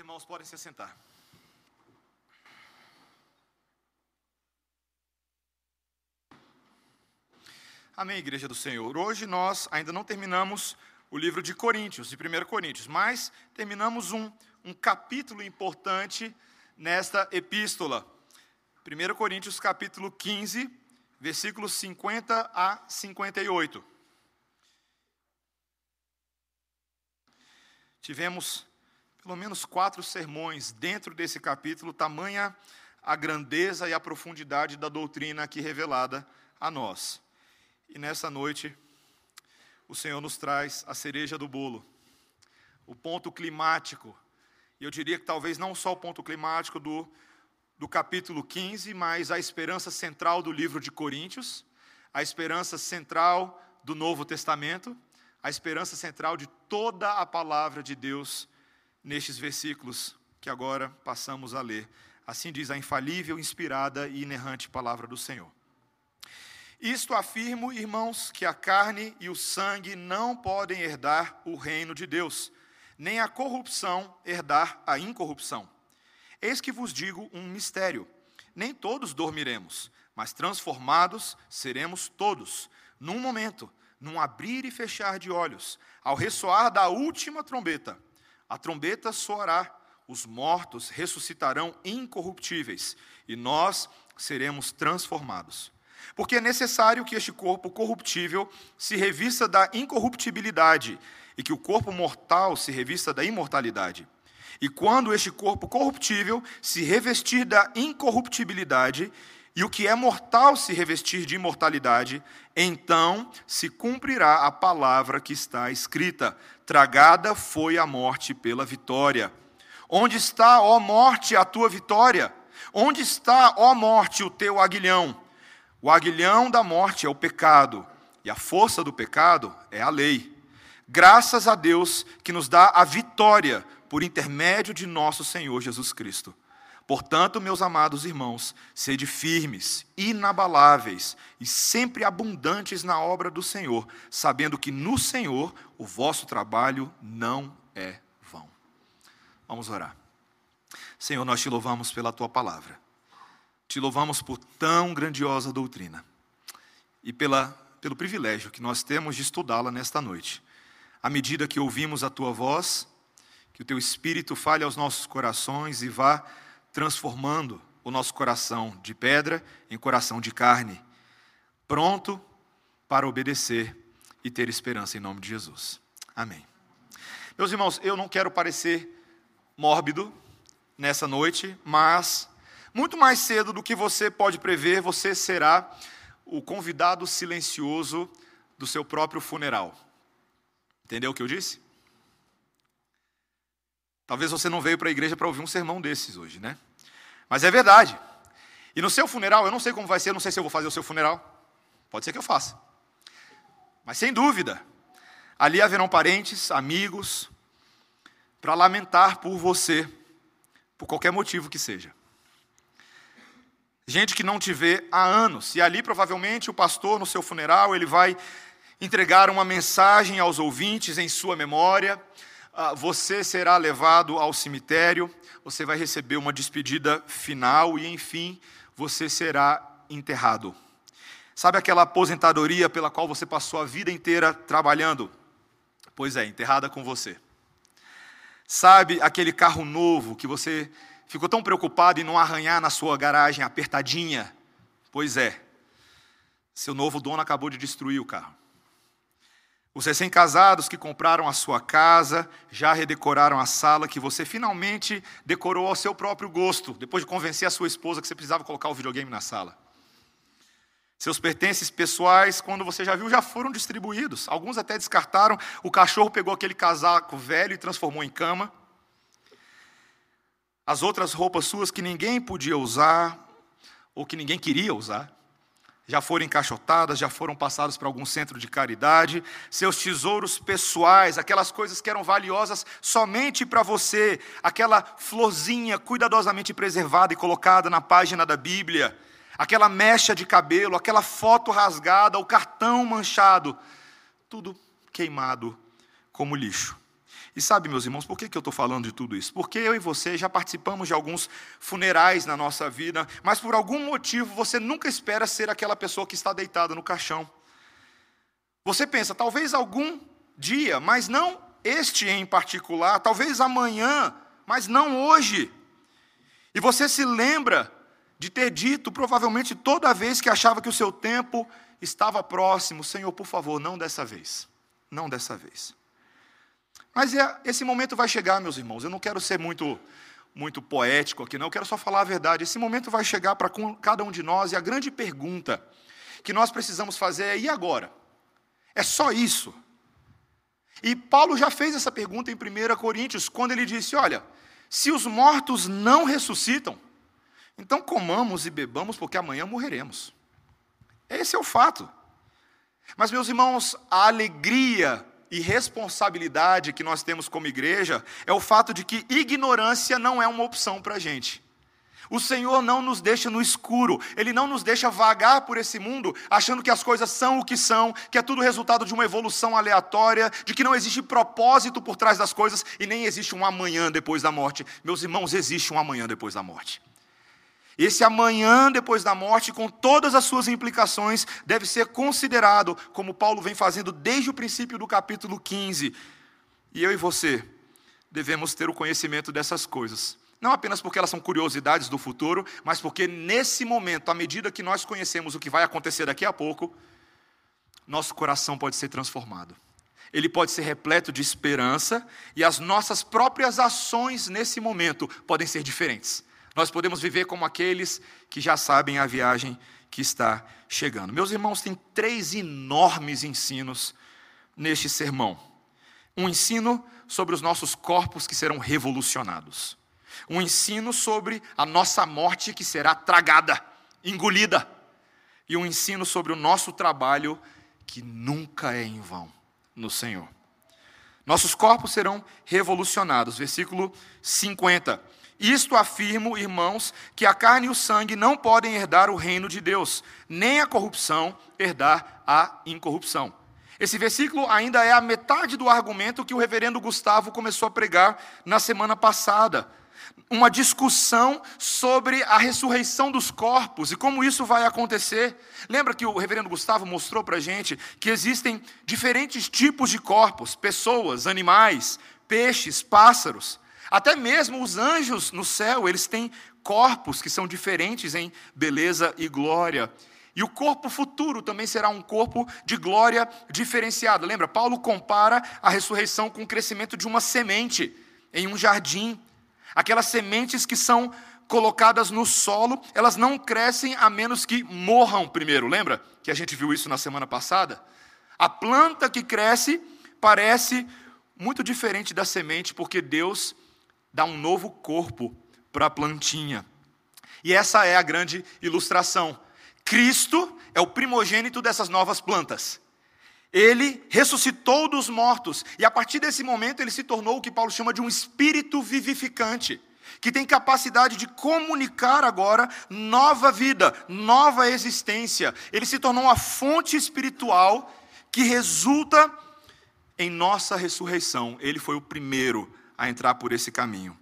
irmãos podem se assentar. Amém, Igreja do Senhor. Hoje nós ainda não terminamos o livro de Coríntios, de 1 Coríntios, mas terminamos um, um capítulo importante nesta epístola. 1 Coríntios, capítulo 15, versículos 50 a 58. Tivemos pelo menos quatro sermões dentro desse capítulo, tamanha a grandeza e a profundidade da doutrina aqui revelada a nós. E nessa noite, o Senhor nos traz a cereja do bolo, o ponto climático. E eu diria que talvez não só o ponto climático do, do capítulo 15, mas a esperança central do livro de Coríntios, a esperança central do Novo Testamento, a esperança central de toda a palavra de Deus nestes versículos que agora passamos a ler. Assim diz a infalível, inspirada e inerrante palavra do Senhor. Isto afirmo, irmãos, que a carne e o sangue não podem herdar o reino de Deus, nem a corrupção herdar a incorrupção. Eis que vos digo um mistério: nem todos dormiremos, mas transformados seremos todos, num momento, num abrir e fechar de olhos, ao ressoar da última trombeta a trombeta soará, os mortos ressuscitarão incorruptíveis e nós seremos transformados. Porque é necessário que este corpo corruptível se revista da incorruptibilidade e que o corpo mortal se revista da imortalidade. E quando este corpo corruptível se revestir da incorruptibilidade e o que é mortal se revestir de imortalidade, então se cumprirá a palavra que está escrita: tragada foi a morte pela vitória. Onde está, ó morte, a tua vitória? Onde está, ó morte, o teu aguilhão? O aguilhão da morte é o pecado, e a força do pecado é a lei. Graças a Deus que nos dá a vitória por intermédio de nosso Senhor Jesus Cristo. Portanto, meus amados irmãos, sede firmes, inabaláveis e sempre abundantes na obra do Senhor, sabendo que no Senhor o vosso trabalho não é vão. Vamos orar. Senhor, nós te louvamos pela tua palavra. Te louvamos por tão grandiosa doutrina e pela, pelo privilégio que nós temos de estudá-la nesta noite. À medida que ouvimos a tua voz, que o teu espírito fale aos nossos corações e vá transformando o nosso coração de pedra em coração de carne, pronto para obedecer e ter esperança em nome de Jesus. Amém. Meus irmãos, eu não quero parecer mórbido nessa noite, mas muito mais cedo do que você pode prever, você será o convidado silencioso do seu próprio funeral. Entendeu o que eu disse? Talvez você não veio para a igreja para ouvir um sermão desses hoje, né? Mas é verdade. E no seu funeral, eu não sei como vai ser, não sei se eu vou fazer o seu funeral. Pode ser que eu faça. Mas sem dúvida, ali haverão parentes, amigos, para lamentar por você, por qualquer motivo que seja. Gente que não te vê há anos, e ali provavelmente o pastor, no seu funeral, ele vai entregar uma mensagem aos ouvintes em sua memória, você será levado ao cemitério, você vai receber uma despedida final e, enfim, você será enterrado. Sabe aquela aposentadoria pela qual você passou a vida inteira trabalhando? Pois é, enterrada com você. Sabe aquele carro novo que você ficou tão preocupado em não arranhar na sua garagem apertadinha? Pois é, seu novo dono acabou de destruir o carro. Os recém-casados que compraram a sua casa, já redecoraram a sala que você finalmente decorou ao seu próprio gosto, depois de convencer a sua esposa que você precisava colocar o videogame na sala. Seus pertences pessoais, quando você já viu, já foram distribuídos. Alguns até descartaram. O cachorro pegou aquele casaco velho e transformou em cama. As outras roupas suas que ninguém podia usar, ou que ninguém queria usar, já foram encaixotadas, já foram passadas para algum centro de caridade, seus tesouros pessoais, aquelas coisas que eram valiosas somente para você, aquela florzinha cuidadosamente preservada e colocada na página da Bíblia, aquela mecha de cabelo, aquela foto rasgada, o cartão manchado, tudo queimado como lixo. E sabe, meus irmãos, por que, eu estou falando de tudo isso? Porque eu e você já participamos de alguns funerais na nossa vida, mas por algum motivo você nunca espera ser aquela pessoa que está deitada no caixão. Você pensa, talvez algum dia, mas não este em particular, talvez amanhã, mas não hoje. E você se lembra de ter dito, provavelmente toda vez que achava que o seu tempo estava próximo: Senhor, por favor, não dessa vez. Não dessa vez. Mas é, esse momento vai chegar, meus irmãos. Eu não quero ser muito muito poético aqui, não. Eu quero só falar a verdade. Esse momento vai chegar para cada um de nós e a grande pergunta que nós precisamos fazer é: e agora? É só isso? E Paulo já fez essa pergunta em 1 Coríntios, quando ele disse: Olha, se os mortos não ressuscitam, então comamos e bebamos, porque amanhã morreremos. Esse é o fato. Mas, meus irmãos, a alegria e responsabilidade que nós temos como igreja é o fato de que ignorância não é uma opção para a gente. O Senhor não nos deixa no escuro, Ele não nos deixa vagar por esse mundo achando que as coisas são o que são, que é tudo resultado de uma evolução aleatória, de que não existe propósito por trás das coisas e nem existe um amanhã depois da morte. Meus irmãos, existe um amanhã depois da morte. Esse amanhã depois da morte, com todas as suas implicações, deve ser considerado, como Paulo vem fazendo desde o princípio do capítulo 15. E eu e você devemos ter o conhecimento dessas coisas. Não apenas porque elas são curiosidades do futuro, mas porque nesse momento, à medida que nós conhecemos o que vai acontecer daqui a pouco, nosso coração pode ser transformado. Ele pode ser repleto de esperança e as nossas próprias ações nesse momento podem ser diferentes. Nós podemos viver como aqueles que já sabem a viagem que está chegando. Meus irmãos, tem três enormes ensinos neste sermão. Um ensino sobre os nossos corpos que serão revolucionados. Um ensino sobre a nossa morte que será tragada, engolida. E um ensino sobre o nosso trabalho que nunca é em vão no Senhor. Nossos corpos serão revolucionados. Versículo 50. Isto afirmo, irmãos, que a carne e o sangue não podem herdar o reino de Deus, nem a corrupção herdar a incorrupção. Esse versículo ainda é a metade do argumento que o reverendo Gustavo começou a pregar na semana passada. Uma discussão sobre a ressurreição dos corpos e como isso vai acontecer. Lembra que o reverendo Gustavo mostrou para a gente que existem diferentes tipos de corpos: pessoas, animais, peixes, pássaros. Até mesmo os anjos no céu, eles têm corpos que são diferentes em beleza e glória. E o corpo futuro também será um corpo de glória diferenciado. Lembra, Paulo compara a ressurreição com o crescimento de uma semente em um jardim. Aquelas sementes que são colocadas no solo, elas não crescem a menos que morram primeiro. Lembra que a gente viu isso na semana passada? A planta que cresce parece muito diferente da semente, porque Deus dá um novo corpo para a plantinha. E essa é a grande ilustração. Cristo é o primogênito dessas novas plantas. Ele ressuscitou dos mortos, e a partir desse momento ele se tornou o que Paulo chama de um espírito vivificante, que tem capacidade de comunicar agora nova vida, nova existência. Ele se tornou uma fonte espiritual que resulta em nossa ressurreição. Ele foi o primeiro a entrar por esse caminho.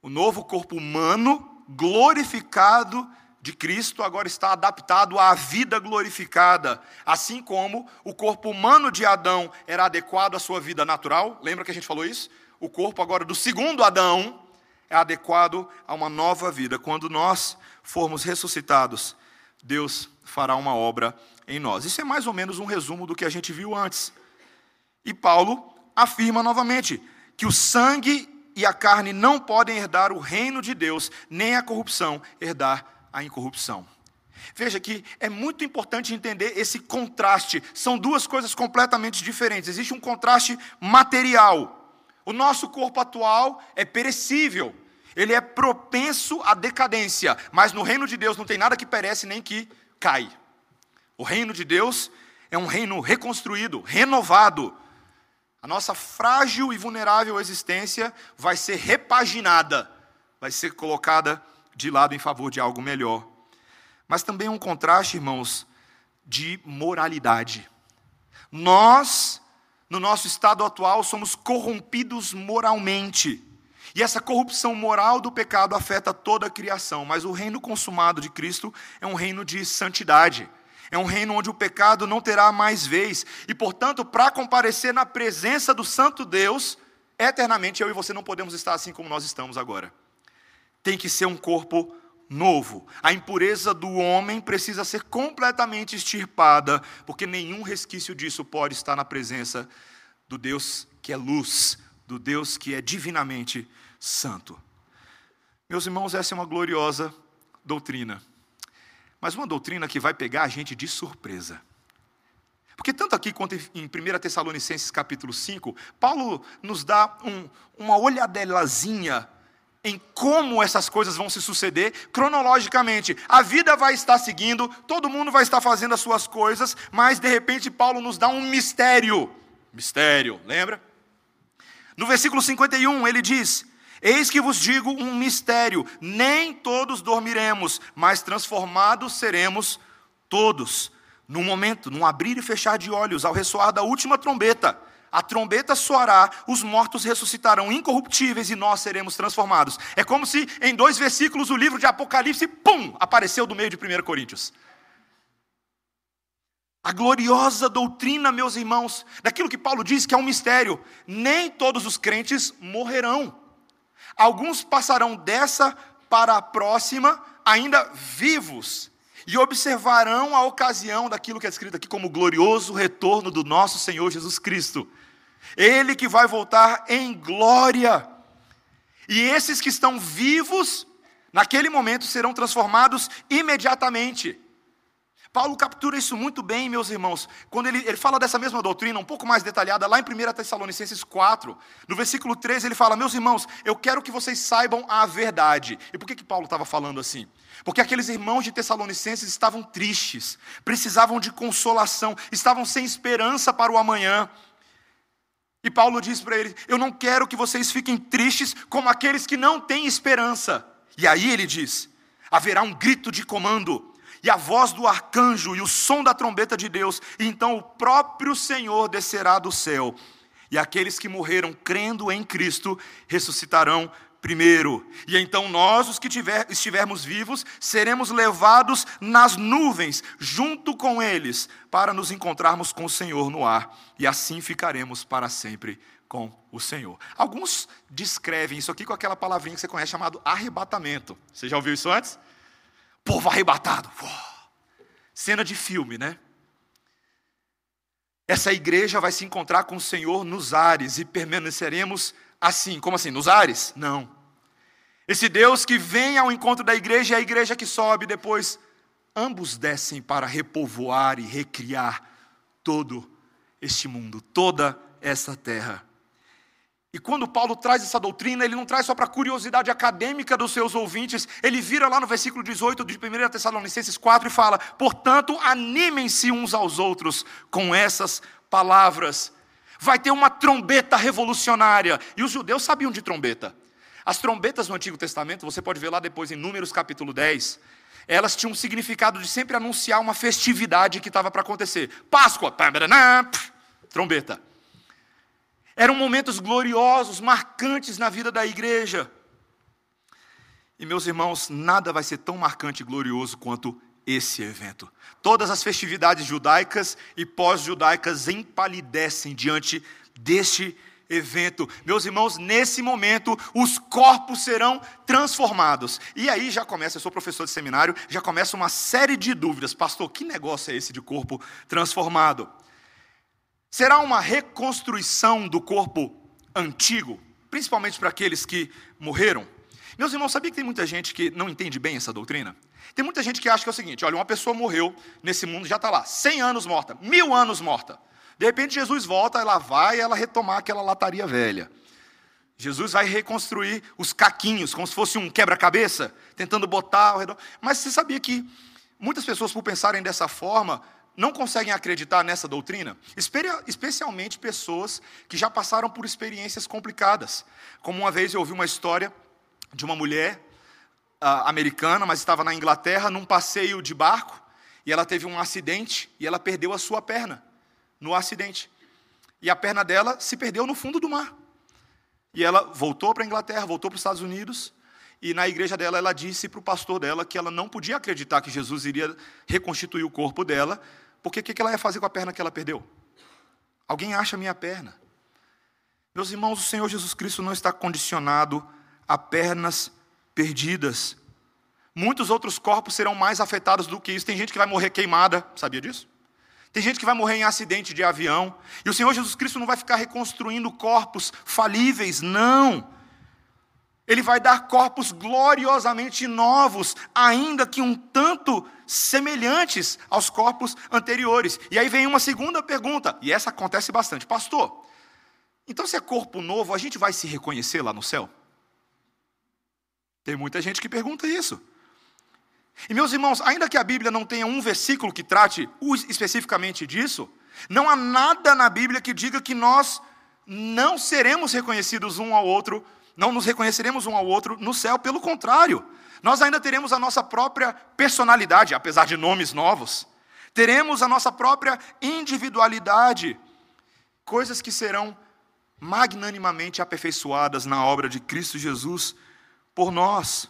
O novo corpo humano, glorificado de Cristo, agora está adaptado à vida glorificada, assim como o corpo humano de Adão era adequado à sua vida natural. Lembra que a gente falou isso? O corpo agora do segundo Adão é adequado a uma nova vida. Quando nós formos ressuscitados, Deus fará uma obra em nós. Isso é mais ou menos um resumo do que a gente viu antes. E Paulo afirma novamente: que o sangue e a carne não podem herdar o reino de Deus, nem a corrupção herdar a incorrupção. Veja que é muito importante entender esse contraste. São duas coisas completamente diferentes. Existe um contraste material. O nosso corpo atual é perecível. Ele é propenso à decadência, mas no reino de Deus não tem nada que perece nem que cai. O reino de Deus é um reino reconstruído, renovado, a nossa frágil e vulnerável existência vai ser repaginada, vai ser colocada de lado em favor de algo melhor. Mas também um contraste, irmãos, de moralidade. Nós no nosso estado atual, somos corrompidos moralmente. E essa corrupção moral do pecado afeta toda a criação, mas o reino consumado de Cristo é um reino de santidade. É um reino onde o pecado não terá mais vez. E, portanto, para comparecer na presença do Santo Deus, eternamente eu e você não podemos estar assim como nós estamos agora. Tem que ser um corpo novo. A impureza do homem precisa ser completamente extirpada, porque nenhum resquício disso pode estar na presença do Deus que é luz, do Deus que é divinamente santo. Meus irmãos, essa é uma gloriosa doutrina. Mas uma doutrina que vai pegar a gente de surpresa. Porque tanto aqui quanto em 1 Tessalonicenses capítulo 5, Paulo nos dá um, uma olhadelazinha em como essas coisas vão se suceder cronologicamente. A vida vai estar seguindo, todo mundo vai estar fazendo as suas coisas, mas de repente Paulo nos dá um mistério. Mistério, lembra? No versículo 51 ele diz: Eis que vos digo um mistério: nem todos dormiremos, mas transformados seremos todos. Num momento, num abrir e fechar de olhos, ao ressoar da última trombeta, a trombeta soará, os mortos ressuscitarão incorruptíveis e nós seremos transformados. É como se em dois versículos o livro de Apocalipse, pum, apareceu do meio de 1 Coríntios. A gloriosa doutrina, meus irmãos, daquilo que Paulo diz que é um mistério: nem todos os crentes morrerão. Alguns passarão dessa para a próxima, ainda vivos, e observarão a ocasião daquilo que é escrito aqui como glorioso retorno do nosso Senhor Jesus Cristo. Ele que vai voltar em glória. E esses que estão vivos, naquele momento, serão transformados imediatamente. Paulo captura isso muito bem, meus irmãos, quando ele, ele fala dessa mesma doutrina, um pouco mais detalhada, lá em 1 Tessalonicenses 4, no versículo 13, ele fala: Meus irmãos, eu quero que vocês saibam a verdade. E por que, que Paulo estava falando assim? Porque aqueles irmãos de Tessalonicenses estavam tristes, precisavam de consolação, estavam sem esperança para o amanhã. E Paulo diz para eles: Eu não quero que vocês fiquem tristes como aqueles que não têm esperança. E aí ele diz: Haverá um grito de comando e a voz do arcanjo e o som da trombeta de Deus, e então o próprio Senhor descerá do céu, e aqueles que morreram crendo em Cristo ressuscitarão primeiro. E então nós, os que tiver, estivermos vivos, seremos levados nas nuvens, junto com eles, para nos encontrarmos com o Senhor no ar, e assim ficaremos para sempre com o Senhor. Alguns descrevem isso aqui com aquela palavrinha que você conhece chamado arrebatamento. Você já ouviu isso antes? Povo arrebatado. Cena de filme, né? Essa igreja vai se encontrar com o Senhor nos ares e permaneceremos assim. Como assim? Nos ares? Não. Esse Deus que vem ao encontro da igreja e a igreja que sobe depois, ambos descem para repovoar e recriar todo este mundo, toda essa terra. E quando Paulo traz essa doutrina, ele não traz só para a curiosidade acadêmica dos seus ouvintes, ele vira lá no versículo 18 de 1 Tessalonicenses 4 e fala: Portanto, animem-se uns aos outros com essas palavras. Vai ter uma trombeta revolucionária. E os judeus sabiam de trombeta. As trombetas no Antigo Testamento, você pode ver lá depois em Números capítulo 10, elas tinham um significado de sempre anunciar uma festividade que estava para acontecer. Páscoa, trombeta. Eram momentos gloriosos, marcantes na vida da igreja. E meus irmãos, nada vai ser tão marcante e glorioso quanto esse evento. Todas as festividades judaicas e pós-judaicas empalidecem diante deste evento. Meus irmãos, nesse momento, os corpos serão transformados. E aí já começa, eu sou professor de seminário, já começa uma série de dúvidas. Pastor, que negócio é esse de corpo transformado? Será uma reconstrução do corpo antigo, principalmente para aqueles que morreram? Meus irmãos, sabia que tem muita gente que não entende bem essa doutrina? Tem muita gente que acha que é o seguinte: olha, uma pessoa morreu nesse mundo, já está lá, 100 anos morta, mil anos morta. De repente Jesus volta, ela vai ela retomar aquela lataria velha. Jesus vai reconstruir os caquinhos, como se fosse um quebra-cabeça, tentando botar ao redor. Mas você sabia que muitas pessoas, por pensarem dessa forma, não conseguem acreditar nessa doutrina, especialmente pessoas que já passaram por experiências complicadas. Como uma vez eu ouvi uma história de uma mulher uh, americana, mas estava na Inglaterra, num passeio de barco, e ela teve um acidente e ela perdeu a sua perna no acidente. E a perna dela se perdeu no fundo do mar. E ela voltou para a Inglaterra, voltou para os Estados Unidos, e na igreja dela ela disse para o pastor dela que ela não podia acreditar que Jesus iria reconstituir o corpo dela, porque o que ela ia fazer com a perna que ela perdeu? Alguém acha minha perna. Meus irmãos, o Senhor Jesus Cristo não está condicionado a pernas perdidas. Muitos outros corpos serão mais afetados do que isso. Tem gente que vai morrer queimada, sabia disso? Tem gente que vai morrer em acidente de avião. E o Senhor Jesus Cristo não vai ficar reconstruindo corpos falíveis, não. Ele vai dar corpos gloriosamente novos, ainda que um tanto semelhantes aos corpos anteriores. E aí vem uma segunda pergunta, e essa acontece bastante. Pastor, então se é corpo novo, a gente vai se reconhecer lá no céu? Tem muita gente que pergunta isso. E meus irmãos, ainda que a Bíblia não tenha um versículo que trate especificamente disso, não há nada na Bíblia que diga que nós não seremos reconhecidos um ao outro, não nos reconheceremos um ao outro no céu, pelo contrário, nós ainda teremos a nossa própria personalidade, apesar de nomes novos, teremos a nossa própria individualidade, coisas que serão magnanimamente aperfeiçoadas na obra de Cristo Jesus por nós.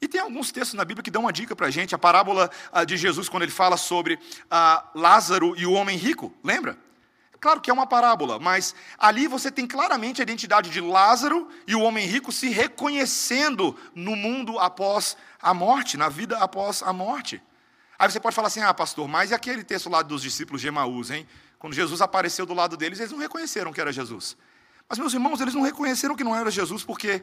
E tem alguns textos na Bíblia que dão uma dica para a gente. A parábola ah, de Jesus, quando ele fala sobre ah, Lázaro e o homem rico, lembra? Claro que é uma parábola, mas ali você tem claramente a identidade de Lázaro e o homem rico se reconhecendo no mundo após a morte, na vida após a morte. Aí você pode falar assim: ah, pastor, mas e aquele texto lá dos discípulos de Emaús, hein? Quando Jesus apareceu do lado deles, eles não reconheceram que era Jesus. Mas, meus irmãos, eles não reconheceram que não era Jesus porque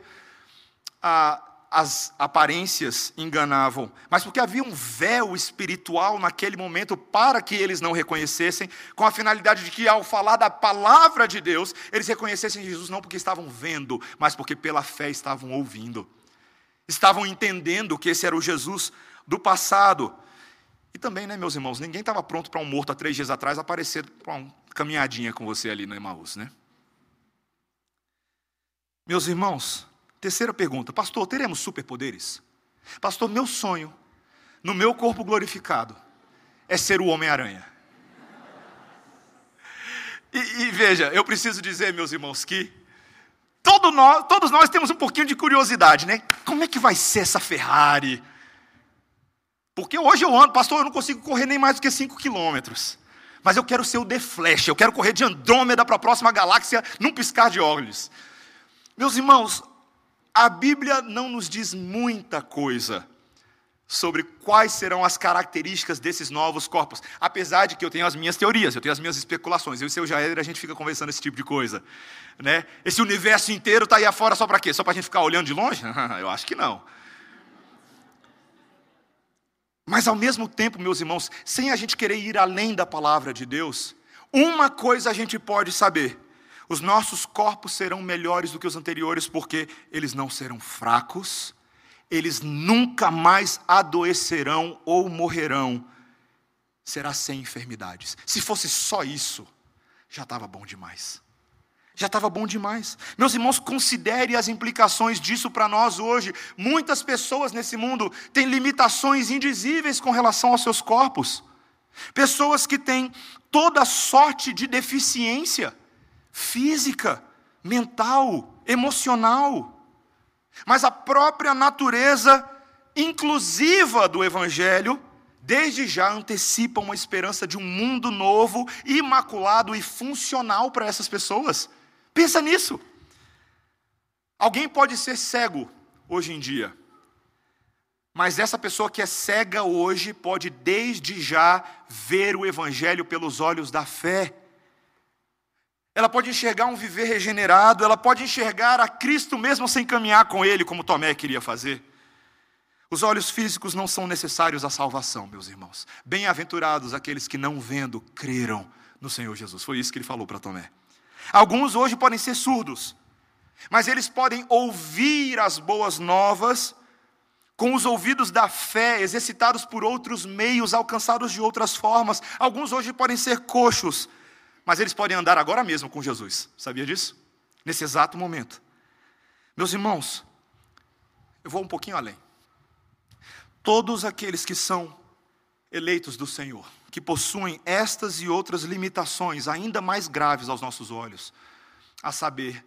ah, as aparências enganavam, mas porque havia um véu espiritual naquele momento para que eles não reconhecessem, com a finalidade de que, ao falar da palavra de Deus, eles reconhecessem Jesus não porque estavam vendo, mas porque pela fé estavam ouvindo, estavam entendendo que esse era o Jesus do passado. E também, né, meus irmãos, ninguém estava pronto para um morto há três dias atrás aparecer para uma caminhadinha com você ali no Emaús, né? Meus irmãos, terceira pergunta: Pastor, teremos superpoderes? Pastor, meu sonho, no meu corpo glorificado, é ser o Homem-Aranha. E, e, veja, eu preciso dizer, meus irmãos, que todo nós, todos nós temos um pouquinho de curiosidade, né? Como é que vai ser essa Ferrari? Porque hoje eu ando, pastor, eu não consigo correr nem mais do que 5 quilômetros. Mas eu quero ser o The Flash, eu quero correr de Andrômeda para a próxima galáxia num piscar de olhos. Meus irmãos, a Bíblia não nos diz muita coisa sobre quais serão as características desses novos corpos, apesar de que eu tenho as minhas teorias, eu tenho as minhas especulações. Eu e o seu Jair, a gente fica conversando esse tipo de coisa. Né? Esse universo inteiro está aí afora só para quê? Só para a gente ficar olhando de longe? eu acho que não. Mas ao mesmo tempo, meus irmãos, sem a gente querer ir além da palavra de Deus, uma coisa a gente pode saber: os nossos corpos serão melhores do que os anteriores, porque eles não serão fracos, eles nunca mais adoecerão ou morrerão. Será sem enfermidades. Se fosse só isso, já estava bom demais. Já estava bom demais. Meus irmãos, considere as implicações disso para nós hoje. Muitas pessoas nesse mundo têm limitações indizíveis com relação aos seus corpos. Pessoas que têm toda sorte de deficiência física, mental, emocional. Mas a própria natureza inclusiva do Evangelho, desde já antecipa uma esperança de um mundo novo, imaculado e funcional para essas pessoas. Pensa nisso. Alguém pode ser cego hoje em dia, mas essa pessoa que é cega hoje pode desde já ver o Evangelho pelos olhos da fé ela pode enxergar um viver regenerado, ela pode enxergar a Cristo mesmo sem caminhar com Ele, como Tomé queria fazer. Os olhos físicos não são necessários à salvação, meus irmãos. Bem-aventurados aqueles que não vendo, creram no Senhor Jesus. Foi isso que ele falou para Tomé. Alguns hoje podem ser surdos, mas eles podem ouvir as boas novas com os ouvidos da fé, exercitados por outros meios, alcançados de outras formas. Alguns hoje podem ser coxos, mas eles podem andar agora mesmo com Jesus. Sabia disso? Nesse exato momento. Meus irmãos, eu vou um pouquinho além. Todos aqueles que são eleitos do Senhor, que possuem estas e outras limitações ainda mais graves aos nossos olhos, a saber,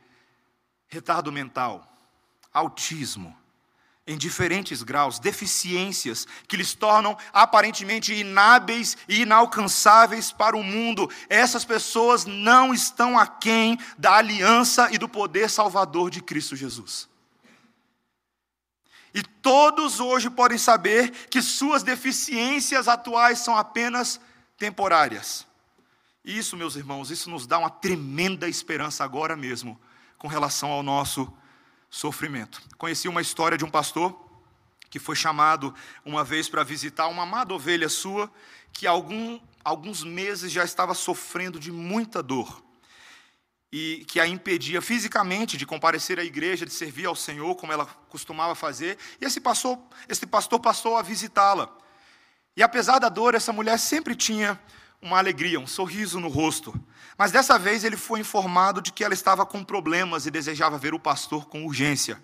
retardo mental, autismo, em diferentes graus, deficiências que lhes tornam aparentemente inábeis e inalcançáveis para o mundo. Essas pessoas não estão aquém da aliança e do poder salvador de Cristo Jesus. E todos hoje podem saber que suas deficiências atuais são apenas temporárias. Isso, meus irmãos, isso nos dá uma tremenda esperança agora mesmo com relação ao nosso sofrimento. Conheci uma história de um pastor que foi chamado uma vez para visitar uma amada ovelha sua que algum, alguns meses já estava sofrendo de muita dor e que a impedia fisicamente de comparecer à igreja, de servir ao Senhor como ela costumava fazer. E esse pastor, esse pastor passou a visitá-la. E apesar da dor, essa mulher sempre tinha uma alegria, um sorriso no rosto. Mas dessa vez ele foi informado de que ela estava com problemas e desejava ver o pastor com urgência.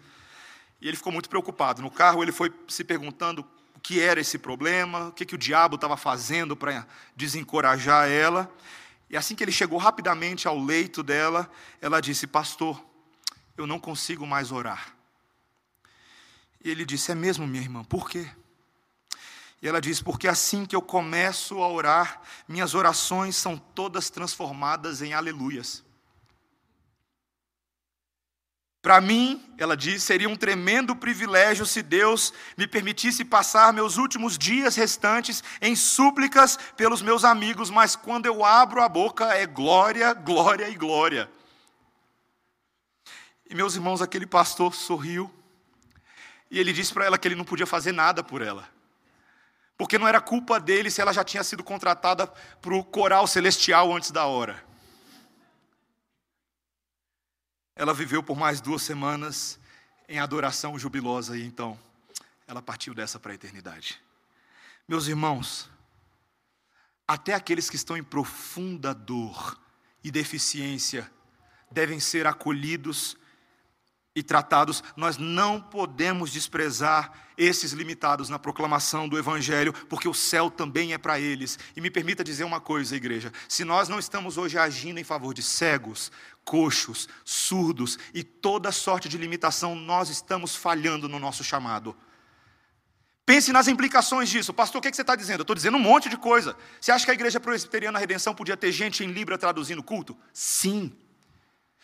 E ele ficou muito preocupado. No carro ele foi se perguntando o que era esse problema, o que, que o diabo estava fazendo para desencorajar ela. E assim que ele chegou rapidamente ao leito dela, ela disse: Pastor, eu não consigo mais orar. E ele disse: É mesmo, minha irmã, por quê? E ela diz: Porque assim que eu começo a orar, minhas orações são todas transformadas em aleluias. Para mim, ela diz, seria um tremendo privilégio se Deus me permitisse passar meus últimos dias restantes em súplicas pelos meus amigos, mas quando eu abro a boca é glória, glória e glória. E meus irmãos, aquele pastor sorriu e ele disse para ela que ele não podia fazer nada por ela. Porque não era culpa dele se ela já tinha sido contratada para o coral celestial antes da hora. Ela viveu por mais duas semanas em adoração jubilosa e então ela partiu dessa para a eternidade. Meus irmãos, até aqueles que estão em profunda dor e deficiência devem ser acolhidos e tratados, nós não podemos desprezar esses limitados na proclamação do Evangelho, porque o céu também é para eles. E me permita dizer uma coisa, igreja: se nós não estamos hoje agindo em favor de cegos, coxos, surdos e toda sorte de limitação, nós estamos falhando no nosso chamado. Pense nas implicações disso. Pastor, o que você está dizendo? Eu estou dizendo um monte de coisa. Você acha que a igreja presbiteriana Redenção podia ter gente em Libra traduzindo culto? Sim.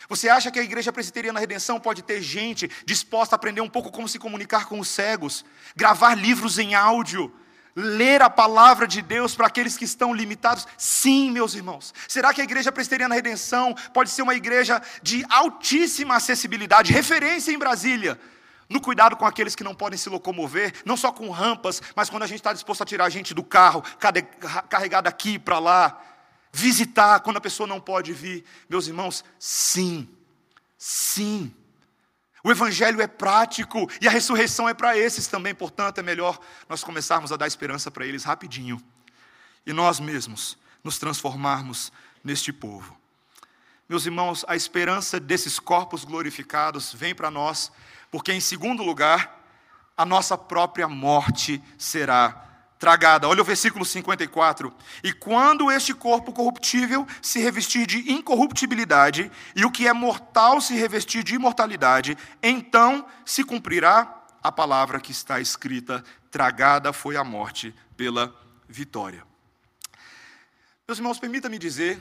Você acha que a igreja presbiteriana Redenção pode ter gente disposta a aprender um pouco como se comunicar com os cegos, gravar livros em áudio, ler a palavra de Deus para aqueles que estão limitados? Sim, meus irmãos. Será que a igreja presbiteriana Redenção pode ser uma igreja de altíssima acessibilidade, referência em Brasília? no cuidado com aqueles que não podem se locomover, não só com rampas, mas quando a gente está disposto a tirar a gente do carro, carregado aqui para lá, visitar quando a pessoa não pode vir. Meus irmãos, sim, sim. O Evangelho é prático e a ressurreição é para esses também, portanto, é melhor nós começarmos a dar esperança para eles rapidinho e nós mesmos nos transformarmos neste povo. Meus irmãos, a esperança desses corpos glorificados vem para nós, porque, em segundo lugar, a nossa própria morte será tragada. Olha o versículo 54. E quando este corpo corruptível se revestir de incorruptibilidade, e o que é mortal se revestir de imortalidade, então se cumprirá a palavra que está escrita: tragada foi a morte pela vitória. Meus irmãos, permita-me dizer,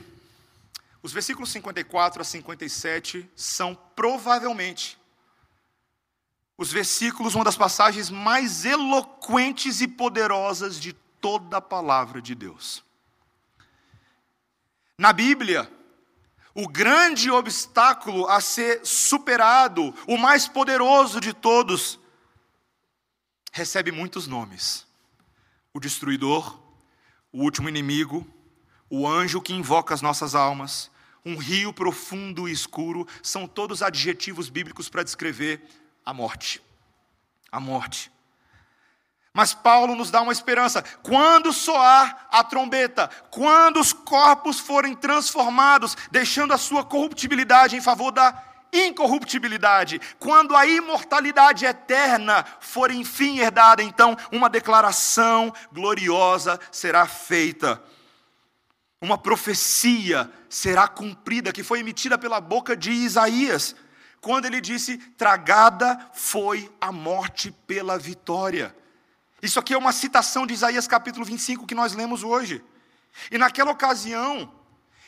os versículos 54 a 57 são provavelmente os versículos, uma das passagens mais eloquentes e poderosas de toda a palavra de Deus. Na Bíblia, o grande obstáculo a ser superado, o mais poderoso de todos, recebe muitos nomes: o destruidor, o último inimigo, o anjo que invoca as nossas almas, um rio profundo e escuro, são todos adjetivos bíblicos para descrever a morte. A morte. Mas Paulo nos dá uma esperança. Quando soar a trombeta, quando os corpos forem transformados, deixando a sua corruptibilidade em favor da incorruptibilidade, quando a imortalidade eterna for enfim herdada, então uma declaração gloriosa será feita. uma profecia será cumprida que foi emitida pela boca de Isaías, quando ele disse: Tragada foi a morte pela vitória. Isso aqui é uma citação de Isaías capítulo 25 que nós lemos hoje. E naquela ocasião,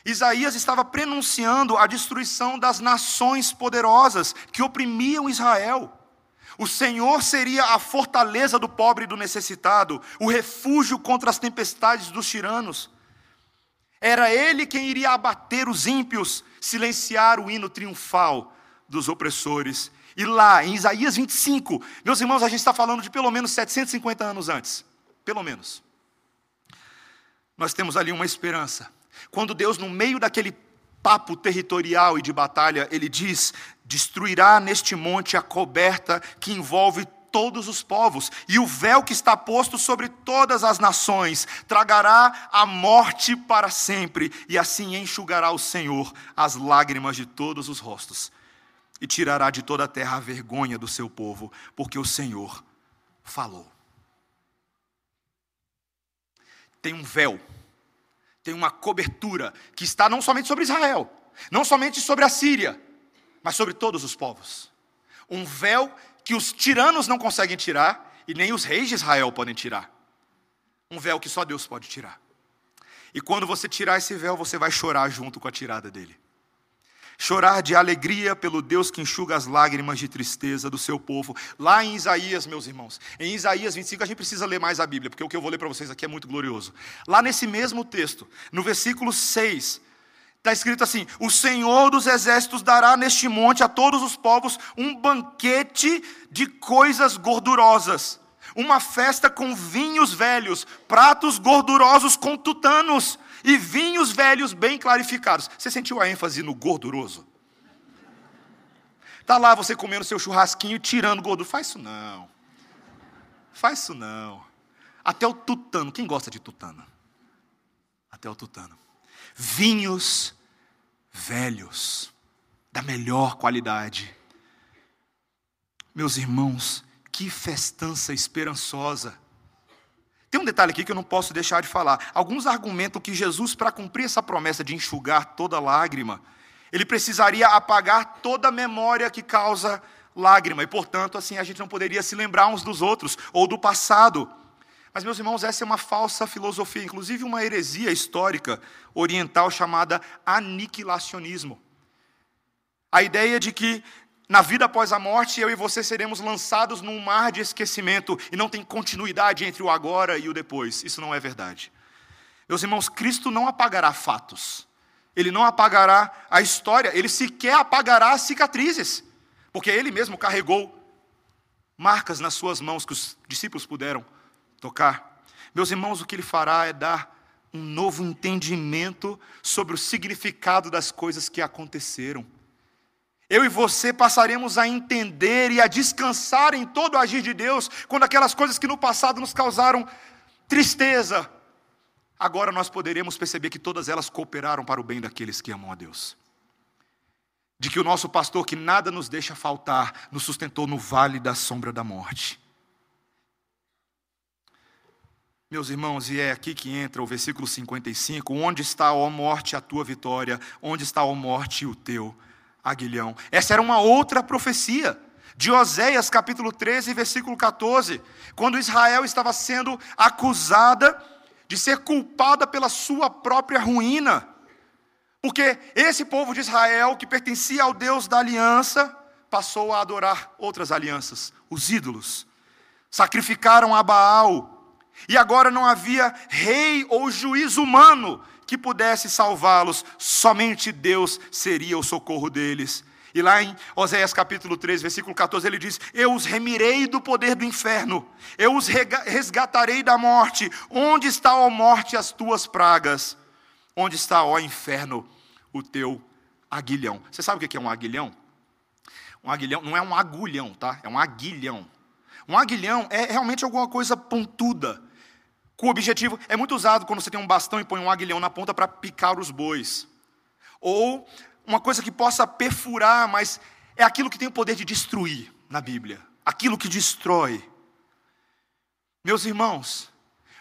Isaías estava prenunciando a destruição das nações poderosas que oprimiam Israel. O Senhor seria a fortaleza do pobre e do necessitado, o refúgio contra as tempestades dos tiranos. Era ele quem iria abater os ímpios, silenciar o hino triunfal dos opressores. E lá, em Isaías 25, meus irmãos, a gente está falando de pelo menos 750 anos antes. Pelo menos. Nós temos ali uma esperança. Quando Deus, no meio daquele papo territorial e de batalha, ele diz: destruirá neste monte a coberta que envolve todos os povos, e o véu que está posto sobre todas as nações tragará a morte para sempre, e assim enxugará o Senhor as lágrimas de todos os rostos, e tirará de toda a terra a vergonha do seu povo, porque o Senhor falou. Tem um véu, tem uma cobertura que está não somente sobre Israel, não somente sobre a Síria, mas sobre todos os povos. Um véu que os tiranos não conseguem tirar e nem os reis de Israel podem tirar. Um véu que só Deus pode tirar. E quando você tirar esse véu, você vai chorar junto com a tirada dele. Chorar de alegria pelo Deus que enxuga as lágrimas de tristeza do seu povo. Lá em Isaías, meus irmãos, em Isaías 25, a gente precisa ler mais a Bíblia, porque o que eu vou ler para vocês aqui é muito glorioso. Lá nesse mesmo texto, no versículo 6, Está escrito assim: O Senhor dos exércitos dará neste monte a todos os povos um banquete de coisas gordurosas, uma festa com vinhos velhos, pratos gordurosos com tutanos e vinhos velhos bem clarificados. Você sentiu a ênfase no gorduroso? Está lá você comendo seu churrasquinho e tirando gordura. Faz isso não. Faz isso não. Até o tutano. Quem gosta de tutano? Até o tutano vinhos velhos, da melhor qualidade. Meus irmãos, que festança esperançosa. Tem um detalhe aqui que eu não posso deixar de falar. Alguns argumentam que Jesus, para cumprir essa promessa de enxugar toda lágrima, ele precisaria apagar toda memória que causa lágrima, e portanto, assim, a gente não poderia se lembrar uns dos outros ou do passado. Mas, meus irmãos, essa é uma falsa filosofia, inclusive uma heresia histórica oriental chamada aniquilacionismo. A ideia de que na vida após a morte eu e você seremos lançados num mar de esquecimento e não tem continuidade entre o agora e o depois. Isso não é verdade. Meus irmãos, Cristo não apagará fatos. Ele não apagará a história, ele sequer apagará as cicatrizes, porque ele mesmo carregou marcas nas suas mãos que os discípulos puderam tocar. Meus irmãos, o que ele fará é dar um novo entendimento sobre o significado das coisas que aconteceram. Eu e você passaremos a entender e a descansar em todo o agir de Deus, quando aquelas coisas que no passado nos causaram tristeza, agora nós poderemos perceber que todas elas cooperaram para o bem daqueles que amam a Deus. De que o nosso pastor, que nada nos deixa faltar, nos sustentou no vale da sombra da morte. Meus irmãos, e é aqui que entra o versículo 55: Onde está, ó morte, a tua vitória? Onde está, ó morte, o teu aguilhão? Essa era uma outra profecia de Oséias, capítulo 13, versículo 14, quando Israel estava sendo acusada de ser culpada pela sua própria ruína. Porque esse povo de Israel, que pertencia ao Deus da aliança, passou a adorar outras alianças, os ídolos. Sacrificaram a Baal, e agora não havia rei ou juiz humano que pudesse salvá-los, somente Deus seria o socorro deles. E lá em Oséias capítulo 3, versículo 14, ele diz: Eu os remirei do poder do inferno, eu os resgatarei da morte. Onde está, ó morte, as tuas pragas? Onde está, ó inferno, o teu aguilhão? Você sabe o que é um aguilhão? Um aguilhão não é um agulhão, tá? É um aguilhão. Um aguilhão é realmente alguma coisa pontuda com o objetivo, é muito usado quando você tem um bastão e põe um aguilhão na ponta para picar os bois. Ou uma coisa que possa perfurar, mas é aquilo que tem o poder de destruir na Bíblia. Aquilo que destrói. Meus irmãos,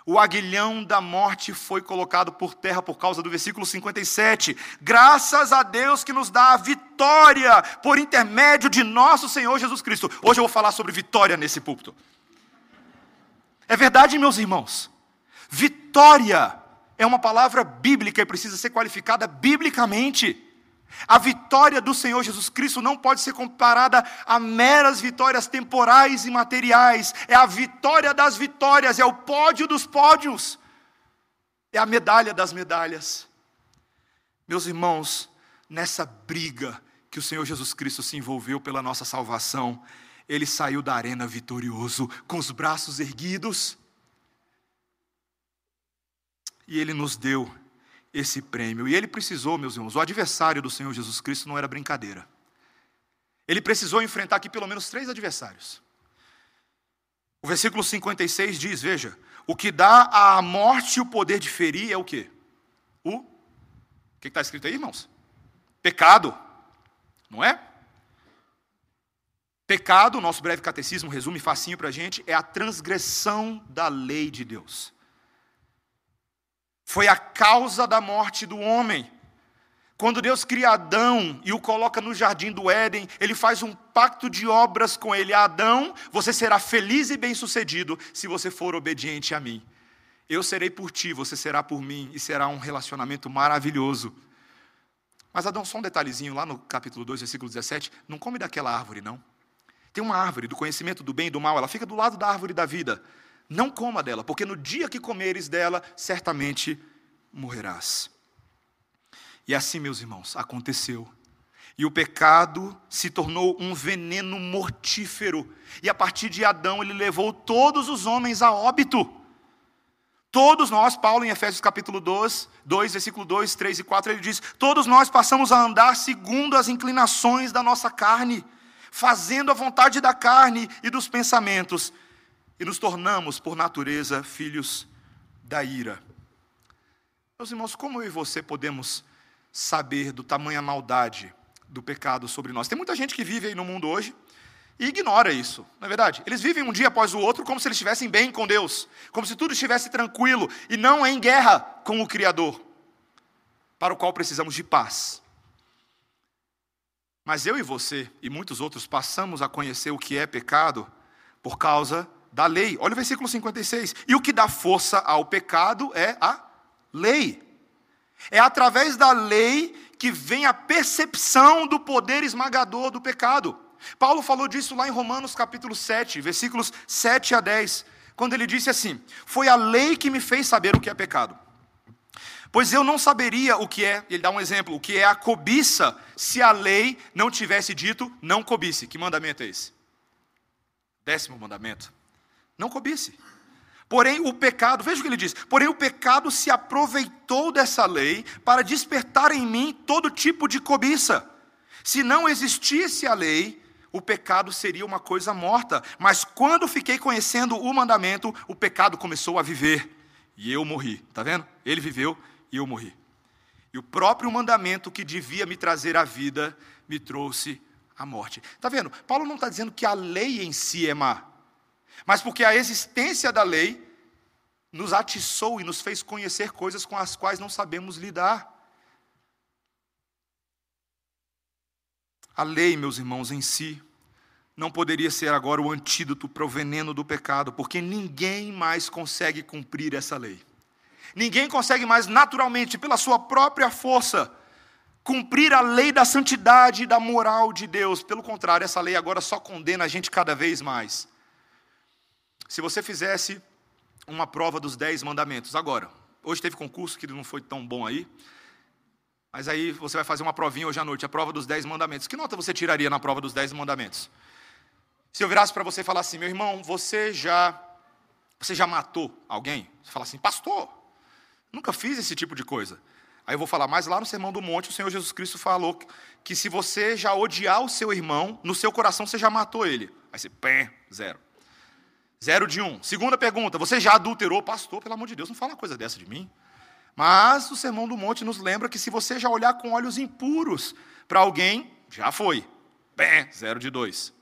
O aguilhão da morte foi colocado por terra por causa do versículo 57. Graças a Deus que nos dá a vitória por intermédio de nosso Senhor Jesus Cristo. Hoje eu vou falar sobre vitória nesse púlpito. É verdade, meus irmãos. Vitória é uma palavra bíblica e precisa ser qualificada biblicamente. A vitória do Senhor Jesus Cristo não pode ser comparada a meras vitórias temporais e materiais. É a vitória das vitórias, é o pódio dos pódios, é a medalha das medalhas. Meus irmãos, nessa briga que o Senhor Jesus Cristo se envolveu pela nossa salvação, ele saiu da arena vitorioso, com os braços erguidos, e ele nos deu esse prêmio. E ele precisou, meus irmãos, o adversário do Senhor Jesus Cristo não era brincadeira. Ele precisou enfrentar aqui pelo menos três adversários. O versículo 56 diz: Veja, o que dá à morte o poder de ferir é o quê? O, o que está escrito aí, irmãos? Pecado, não é? Pecado, nosso breve catecismo resume facinho para a gente, é a transgressão da lei de Deus foi a causa da morte do homem. Quando Deus cria Adão e o coloca no jardim do Éden, ele faz um pacto de obras com ele. Adão, você será feliz e bem-sucedido se você for obediente a mim. Eu serei por ti, você será por mim, e será um relacionamento maravilhoso. Mas Adão, só um detalhezinho, lá no capítulo 2, versículo 17, não come daquela árvore, não. Tem uma árvore do conhecimento do bem e do mal, ela fica do lado da árvore da vida. Não coma dela, porque no dia que comeres dela, certamente morrerás. E assim, meus irmãos, aconteceu. E o pecado se tornou um veneno mortífero. E a partir de Adão, ele levou todos os homens a óbito. Todos nós, Paulo em Efésios capítulo 2, 2, versículo 2, 3 e 4, ele diz: Todos nós passamos a andar segundo as inclinações da nossa carne, fazendo a vontade da carne e dos pensamentos e nos tornamos, por natureza, filhos da ira. Meus irmãos, como eu e você podemos saber do tamanho maldade do pecado sobre nós? Tem muita gente que vive aí no mundo hoje e ignora isso, não é verdade? Eles vivem um dia após o outro como se eles estivessem bem com Deus, como se tudo estivesse tranquilo e não em guerra com o Criador, para o qual precisamos de paz. Mas eu e você e muitos outros passamos a conhecer o que é pecado por causa da lei. Olha o versículo 56. E o que dá força ao pecado é a lei. É através da lei que vem a percepção do poder esmagador do pecado. Paulo falou disso lá em Romanos capítulo 7, versículos 7 a 10, quando ele disse assim: Foi a lei que me fez saber o que é pecado. Pois eu não saberia o que é, ele dá um exemplo, o que é a cobiça, se a lei não tivesse dito não cobice. Que mandamento é esse? Décimo mandamento. Não cobice. Porém, o pecado, veja o que ele diz: porém, o pecado se aproveitou dessa lei para despertar em mim todo tipo de cobiça. Se não existisse a lei, o pecado seria uma coisa morta. Mas quando fiquei conhecendo o mandamento, o pecado começou a viver. E eu morri. Está vendo? Ele viveu e eu morri. E o próprio mandamento que devia me trazer a vida, me trouxe a morte. Está vendo? Paulo não está dizendo que a lei em si é má mas porque a existência da lei nos atiçou e nos fez conhecer coisas com as quais não sabemos lidar. A lei, meus irmãos, em si, não poderia ser agora o antídoto para o veneno do pecado, porque ninguém mais consegue cumprir essa lei. Ninguém consegue mais naturalmente, pela sua própria força, cumprir a lei da santidade e da moral de Deus. Pelo contrário, essa lei agora só condena a gente cada vez mais. Se você fizesse uma prova dos dez mandamentos, agora, hoje teve concurso que não foi tão bom aí, mas aí você vai fazer uma provinha hoje à noite, a prova dos dez mandamentos. Que nota você tiraria na prova dos dez mandamentos? Se eu virasse para você e falar assim, meu irmão, você já, você já matou alguém? Você fala assim, pastor, nunca fiz esse tipo de coisa. Aí eu vou falar, mas lá no Sermão do Monte, o Senhor Jesus Cristo falou que se você já odiar o seu irmão, no seu coração você já matou ele. Aí você, pé, zero. Zero de um. Segunda pergunta: você já adulterou? Pastor, pelo amor de Deus, não fala uma coisa dessa de mim. Mas o Sermão do Monte nos lembra que se você já olhar com olhos impuros para alguém, já foi. Bem, zero de dois.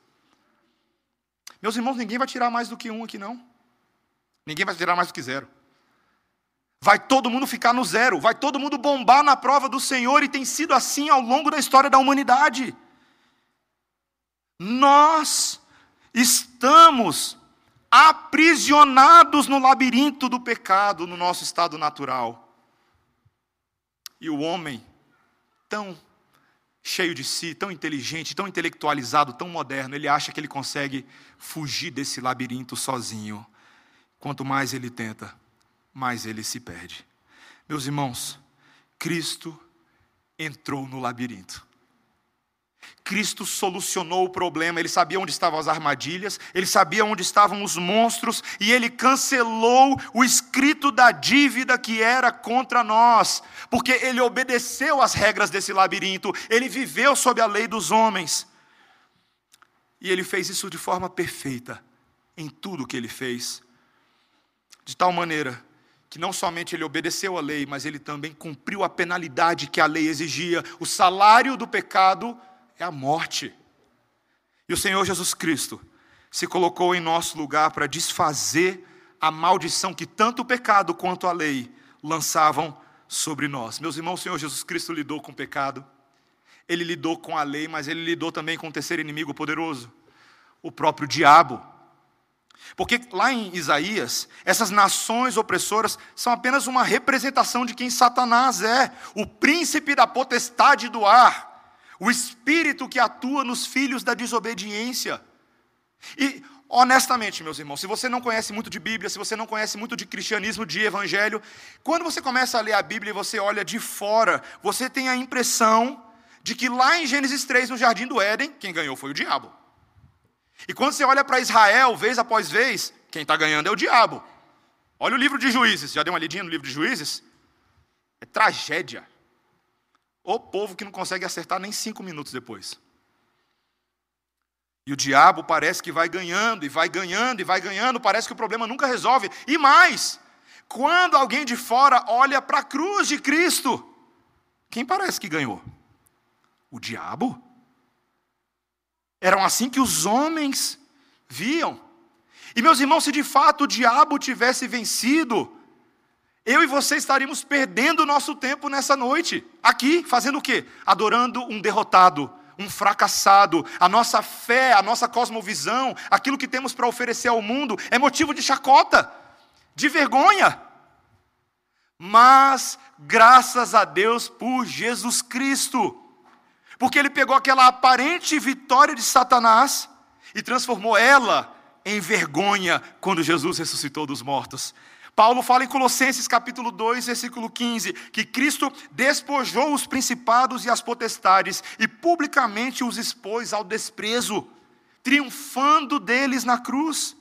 Meus irmãos, ninguém vai tirar mais do que um aqui, não. Ninguém vai tirar mais do que zero. Vai todo mundo ficar no zero, vai todo mundo bombar na prova do Senhor, e tem sido assim ao longo da história da humanidade. Nós estamos aprisionados no labirinto do pecado, no nosso estado natural. E o homem, tão cheio de si, tão inteligente, tão intelectualizado, tão moderno, ele acha que ele consegue fugir desse labirinto sozinho. Quanto mais ele tenta, mais ele se perde. Meus irmãos, Cristo entrou no labirinto. Cristo solucionou o problema, ele sabia onde estavam as armadilhas, ele sabia onde estavam os monstros, e ele cancelou o escrito da dívida que era contra nós, porque ele obedeceu às regras desse labirinto, ele viveu sob a lei dos homens, e ele fez isso de forma perfeita, em tudo que ele fez, de tal maneira que não somente ele obedeceu à lei, mas ele também cumpriu a penalidade que a lei exigia. O salário do pecado é a morte. E o Senhor Jesus Cristo se colocou em nosso lugar para desfazer a maldição que tanto o pecado quanto a lei lançavam sobre nós. Meus irmãos, o Senhor Jesus Cristo lidou com o pecado, ele lidou com a lei, mas ele lidou também com o terceiro inimigo poderoso, o próprio diabo. Porque lá em Isaías, essas nações opressoras são apenas uma representação de quem Satanás é, o príncipe da potestade do ar, o espírito que atua nos filhos da desobediência. E, honestamente, meus irmãos, se você não conhece muito de Bíblia, se você não conhece muito de cristianismo, de evangelho, quando você começa a ler a Bíblia e você olha de fora, você tem a impressão de que lá em Gênesis 3, no jardim do Éden, quem ganhou foi o diabo. E quando você olha para Israel, vez após vez, quem está ganhando é o diabo. Olha o livro de Juízes, já deu uma lidinha no livro de Juízes? É tragédia. O povo que não consegue acertar nem cinco minutos depois. E o diabo parece que vai ganhando, e vai ganhando, e vai ganhando, parece que o problema nunca resolve. E mais, quando alguém de fora olha para a cruz de Cristo, quem parece que ganhou? O diabo? Eram assim que os homens viam. E meus irmãos, se de fato o diabo tivesse vencido, eu e você estaríamos perdendo o nosso tempo nessa noite, aqui, fazendo o quê? Adorando um derrotado, um fracassado. A nossa fé, a nossa cosmovisão, aquilo que temos para oferecer ao mundo é motivo de chacota, de vergonha. Mas, graças a Deus por Jesus Cristo, porque ele pegou aquela aparente vitória de Satanás e transformou ela em vergonha quando Jesus ressuscitou dos mortos. Paulo fala em Colossenses capítulo 2, versículo 15, que Cristo despojou os principados e as potestades e publicamente os expôs ao desprezo, triunfando deles na cruz.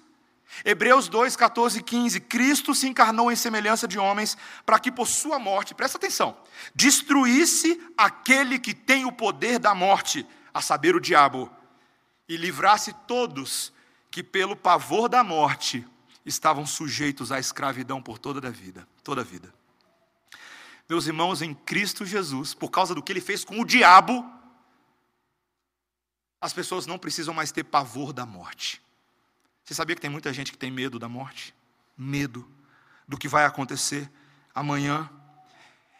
Hebreus 2, 14 e 15. Cristo se encarnou em semelhança de homens, para que por sua morte, presta atenção, destruísse aquele que tem o poder da morte, a saber, o diabo, e livrasse todos que, pelo pavor da morte, estavam sujeitos à escravidão por toda a vida, toda a vida. Meus irmãos, em Cristo Jesus, por causa do que ele fez com o diabo, as pessoas não precisam mais ter pavor da morte. Você sabia que tem muita gente que tem medo da morte? Medo do que vai acontecer amanhã.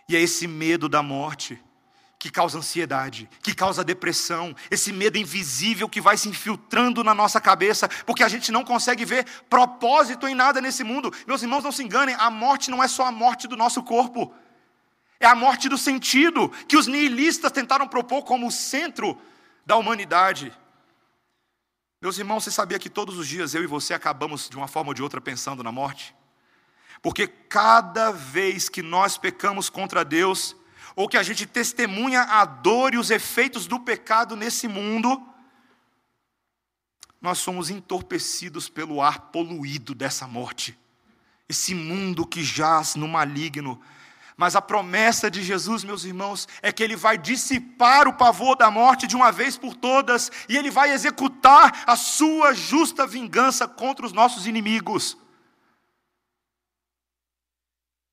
E é esse medo da morte que causa ansiedade, que causa depressão, esse medo invisível que vai se infiltrando na nossa cabeça, porque a gente não consegue ver propósito em nada nesse mundo. Meus irmãos, não se enganem, a morte não é só a morte do nosso corpo, é a morte do sentido que os nihilistas tentaram propor como o centro da humanidade. Meus irmãos, você sabia que todos os dias eu e você acabamos de uma forma ou de outra pensando na morte? Porque cada vez que nós pecamos contra Deus, ou que a gente testemunha a dor e os efeitos do pecado nesse mundo, nós somos entorpecidos pelo ar poluído dessa morte. Esse mundo que jaz no maligno, mas a promessa de Jesus, meus irmãos, é que ele vai dissipar o pavor da morte de uma vez por todas, e ele vai executar a sua justa vingança contra os nossos inimigos.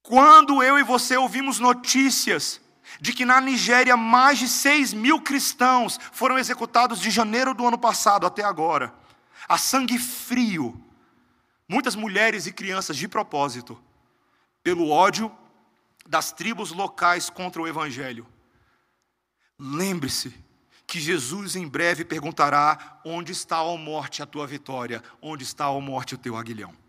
Quando eu e você ouvimos notícias de que na Nigéria mais de 6 mil cristãos foram executados de janeiro do ano passado até agora, a sangue frio, muitas mulheres e crianças de propósito, pelo ódio das tribos locais contra o Evangelho. Lembre-se que Jesus em breve perguntará: onde está, a morte, a tua vitória? Onde está, a morte, o teu aguilhão?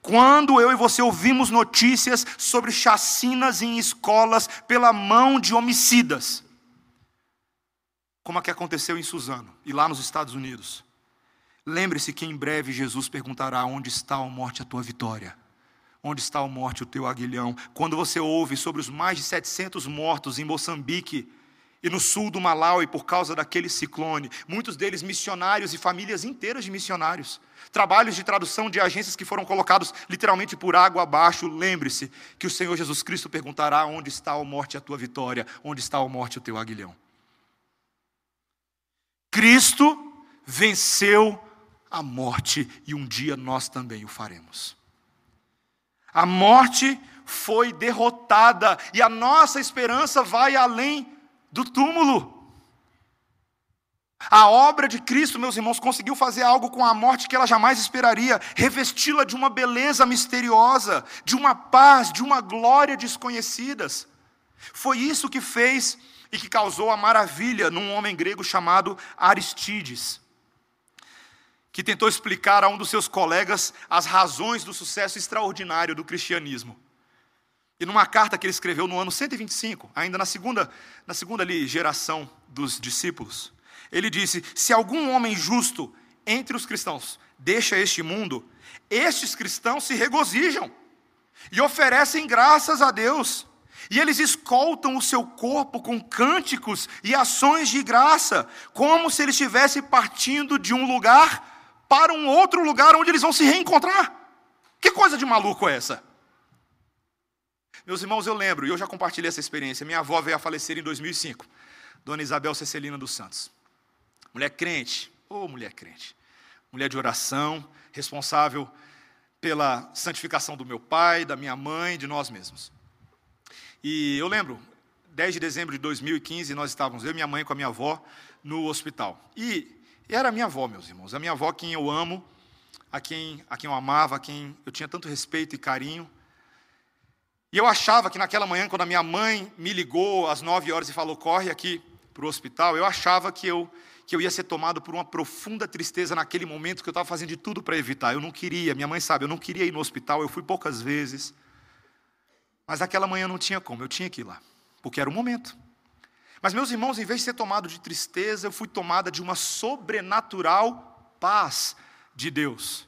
Quando eu e você ouvimos notícias sobre chacinas em escolas pela mão de homicidas, como a que aconteceu em Suzano e lá nos Estados Unidos, lembre-se que em breve Jesus perguntará: onde está, a morte, a tua vitória? Onde está a morte, o teu aguilhão? Quando você ouve sobre os mais de 700 mortos em Moçambique e no sul do Malawi por causa daquele ciclone, muitos deles missionários e famílias inteiras de missionários, trabalhos de tradução de agências que foram colocados literalmente por água abaixo, lembre-se que o Senhor Jesus Cristo perguntará: onde está a morte, a tua vitória? Onde está a morte, o teu aguilhão? Cristo venceu a morte e um dia nós também o faremos. A morte foi derrotada e a nossa esperança vai além do túmulo. A obra de Cristo, meus irmãos, conseguiu fazer algo com a morte que ela jamais esperaria, revesti-la de uma beleza misteriosa, de uma paz, de uma glória desconhecidas. Foi isso que fez e que causou a maravilha num homem grego chamado Aristides que tentou explicar a um dos seus colegas as razões do sucesso extraordinário do cristianismo. E numa carta que ele escreveu no ano 125, ainda na segunda, na segunda ali, geração dos discípulos, ele disse: Se algum homem justo entre os cristãos deixa este mundo, estes cristãos se regozijam e oferecem graças a Deus. E eles escoltam o seu corpo com cânticos e ações de graça, como se ele estivesse partindo de um lugar para um outro lugar onde eles vão se reencontrar. Que coisa de maluco é essa? Meus irmãos, eu lembro, e eu já compartilhei essa experiência. Minha avó veio a falecer em 2005, Dona Isabel Cecilina dos Santos. Mulher crente, ô oh, mulher crente. Mulher de oração, responsável pela santificação do meu pai, da minha mãe, de nós mesmos. E eu lembro, 10 de dezembro de 2015, nós estávamos, eu e minha mãe com a minha avó, no hospital. E e era a minha avó, meus irmãos. A minha avó, quem eu amo, a quem, a quem eu amava, a quem eu tinha tanto respeito e carinho. E eu achava que naquela manhã, quando a minha mãe me ligou às nove horas e falou: corre aqui para o hospital, eu achava que eu, que eu ia ser tomado por uma profunda tristeza naquele momento que eu estava fazendo de tudo para evitar. Eu não queria, minha mãe sabe, eu não queria ir no hospital, eu fui poucas vezes. Mas naquela manhã não tinha como, eu tinha que ir lá, porque era o momento. Mas, meus irmãos, em vez de ser tomado de tristeza, eu fui tomada de uma sobrenatural paz de Deus.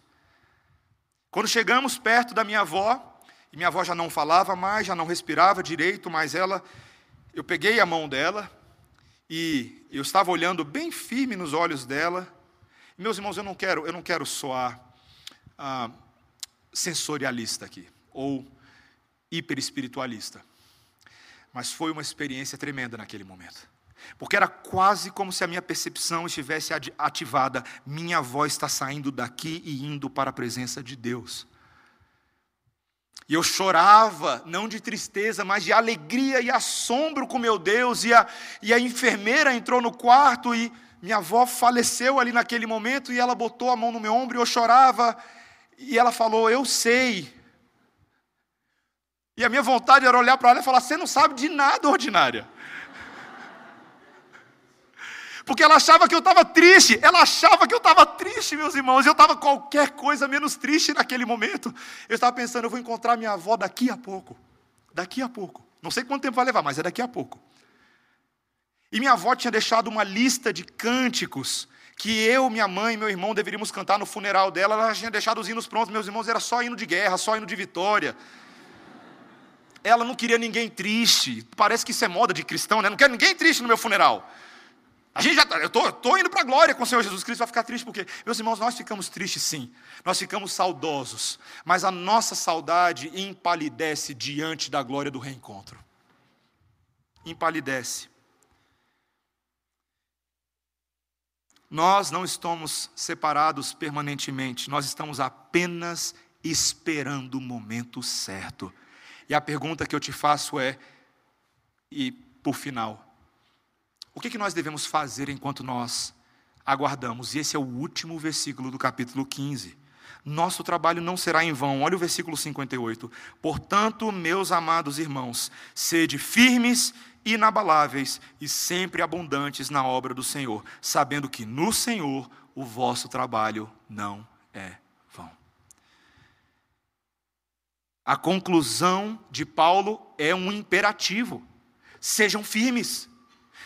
Quando chegamos perto da minha avó, e minha avó já não falava mais, já não respirava direito, mas ela, eu peguei a mão dela e eu estava olhando bem firme nos olhos dela. Meus irmãos, eu não quero, eu não quero soar ah, sensorialista aqui ou hiperespiritualista. Mas foi uma experiência tremenda naquele momento. Porque era quase como se a minha percepção estivesse ativada. Minha voz está saindo daqui e indo para a presença de Deus. E eu chorava, não de tristeza, mas de alegria e assombro com meu Deus. E a, e a enfermeira entrou no quarto e minha avó faleceu ali naquele momento. E ela botou a mão no meu ombro e eu chorava. E ela falou: Eu sei, e a minha vontade era olhar para ela e falar: Você não sabe de nada, ordinária. Porque ela achava que eu estava triste, ela achava que eu estava triste, meus irmãos, eu estava qualquer coisa menos triste naquele momento. Eu estava pensando: Eu vou encontrar minha avó daqui a pouco. Daqui a pouco. Não sei quanto tempo vai levar, mas é daqui a pouco. E minha avó tinha deixado uma lista de cânticos que eu, minha mãe e meu irmão deveríamos cantar no funeral dela. Ela tinha deixado os hinos prontos, meus irmãos, era só hino de guerra, só hino de vitória ela não queria ninguém triste. Parece que isso é moda de cristão, né? Não quero ninguém triste no meu funeral. A gente já tá, eu tô indo para a glória com o Senhor Jesus Cristo, vai ficar triste porque, meus irmãos, nós ficamos tristes sim, nós ficamos saudosos, mas a nossa saudade empalidece diante da glória do reencontro. Empalidece. Nós não estamos separados permanentemente, nós estamos apenas esperando o momento certo e a pergunta que eu te faço é: e por final, o que, que nós devemos fazer enquanto nós aguardamos? E esse é o último versículo do capítulo 15. nosso trabalho não será em vão. Olha o versículo 58. Portanto, meus amados irmãos, sede firmes, inabaláveis e sempre abundantes na obra do Senhor, sabendo que no Senhor o vosso trabalho não é vão. A conclusão de Paulo é um imperativo. Sejam firmes,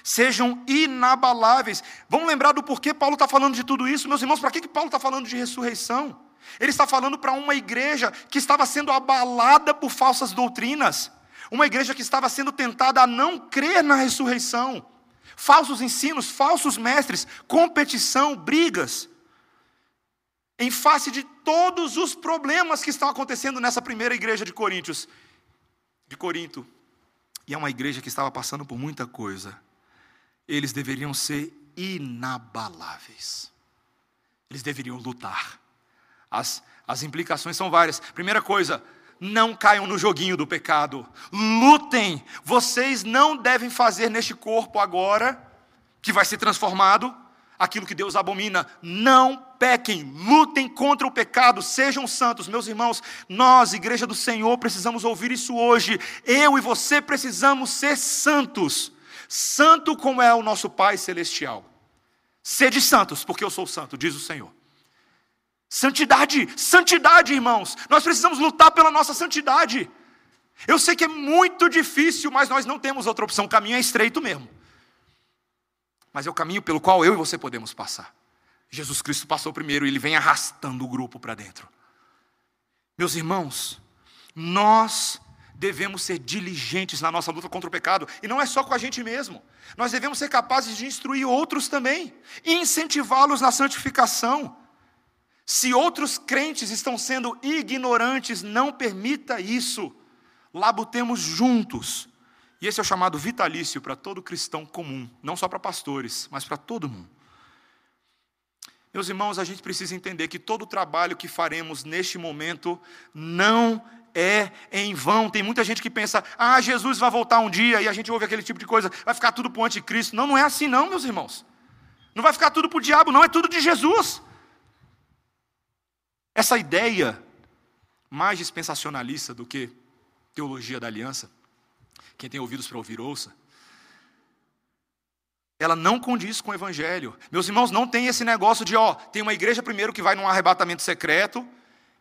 sejam inabaláveis. Vamos lembrar do porquê Paulo está falando de tudo isso, meus irmãos? Para que, que Paulo está falando de ressurreição? Ele está falando para uma igreja que estava sendo abalada por falsas doutrinas, uma igreja que estava sendo tentada a não crer na ressurreição, falsos ensinos, falsos mestres, competição, brigas, em face de todos os problemas que estão acontecendo nessa primeira igreja de Coríntios, de Corinto. E é uma igreja que estava passando por muita coisa. Eles deveriam ser inabaláveis. Eles deveriam lutar. As, as implicações são várias. Primeira coisa, não caiam no joguinho do pecado. Lutem. Vocês não devem fazer neste corpo agora, que vai ser transformado, aquilo que Deus abomina. Não pequem, lutem contra o pecado, sejam santos. Meus irmãos, nós, igreja do Senhor, precisamos ouvir isso hoje. Eu e você precisamos ser santos. Santo como é o nosso Pai celestial. Sede santos, porque eu sou santo, diz o Senhor. Santidade, santidade, irmãos. Nós precisamos lutar pela nossa santidade. Eu sei que é muito difícil, mas nós não temos outra opção. O caminho é estreito mesmo. Mas é o caminho pelo qual eu e você podemos passar. Jesus Cristo passou primeiro e ele vem arrastando o grupo para dentro. Meus irmãos, nós devemos ser diligentes na nossa luta contra o pecado, e não é só com a gente mesmo. Nós devemos ser capazes de instruir outros também, e incentivá-los na santificação. Se outros crentes estão sendo ignorantes, não permita isso. Labutemos juntos. E esse é o chamado vitalício para todo cristão comum, não só para pastores, mas para todo mundo. Meus irmãos, a gente precisa entender que todo o trabalho que faremos neste momento não é em vão. Tem muita gente que pensa, ah, Jesus vai voltar um dia, e a gente ouve aquele tipo de coisa, vai ficar tudo para o anticristo. Não, não é assim, não, meus irmãos. Não vai ficar tudo para o diabo, não, é tudo de Jesus. Essa ideia mais dispensacionalista do que teologia da aliança, quem tem ouvidos para ouvir, ouça. Ela não condiz com o evangelho. Meus irmãos, não tem esse negócio de, ó, tem uma igreja primeiro que vai num arrebatamento secreto,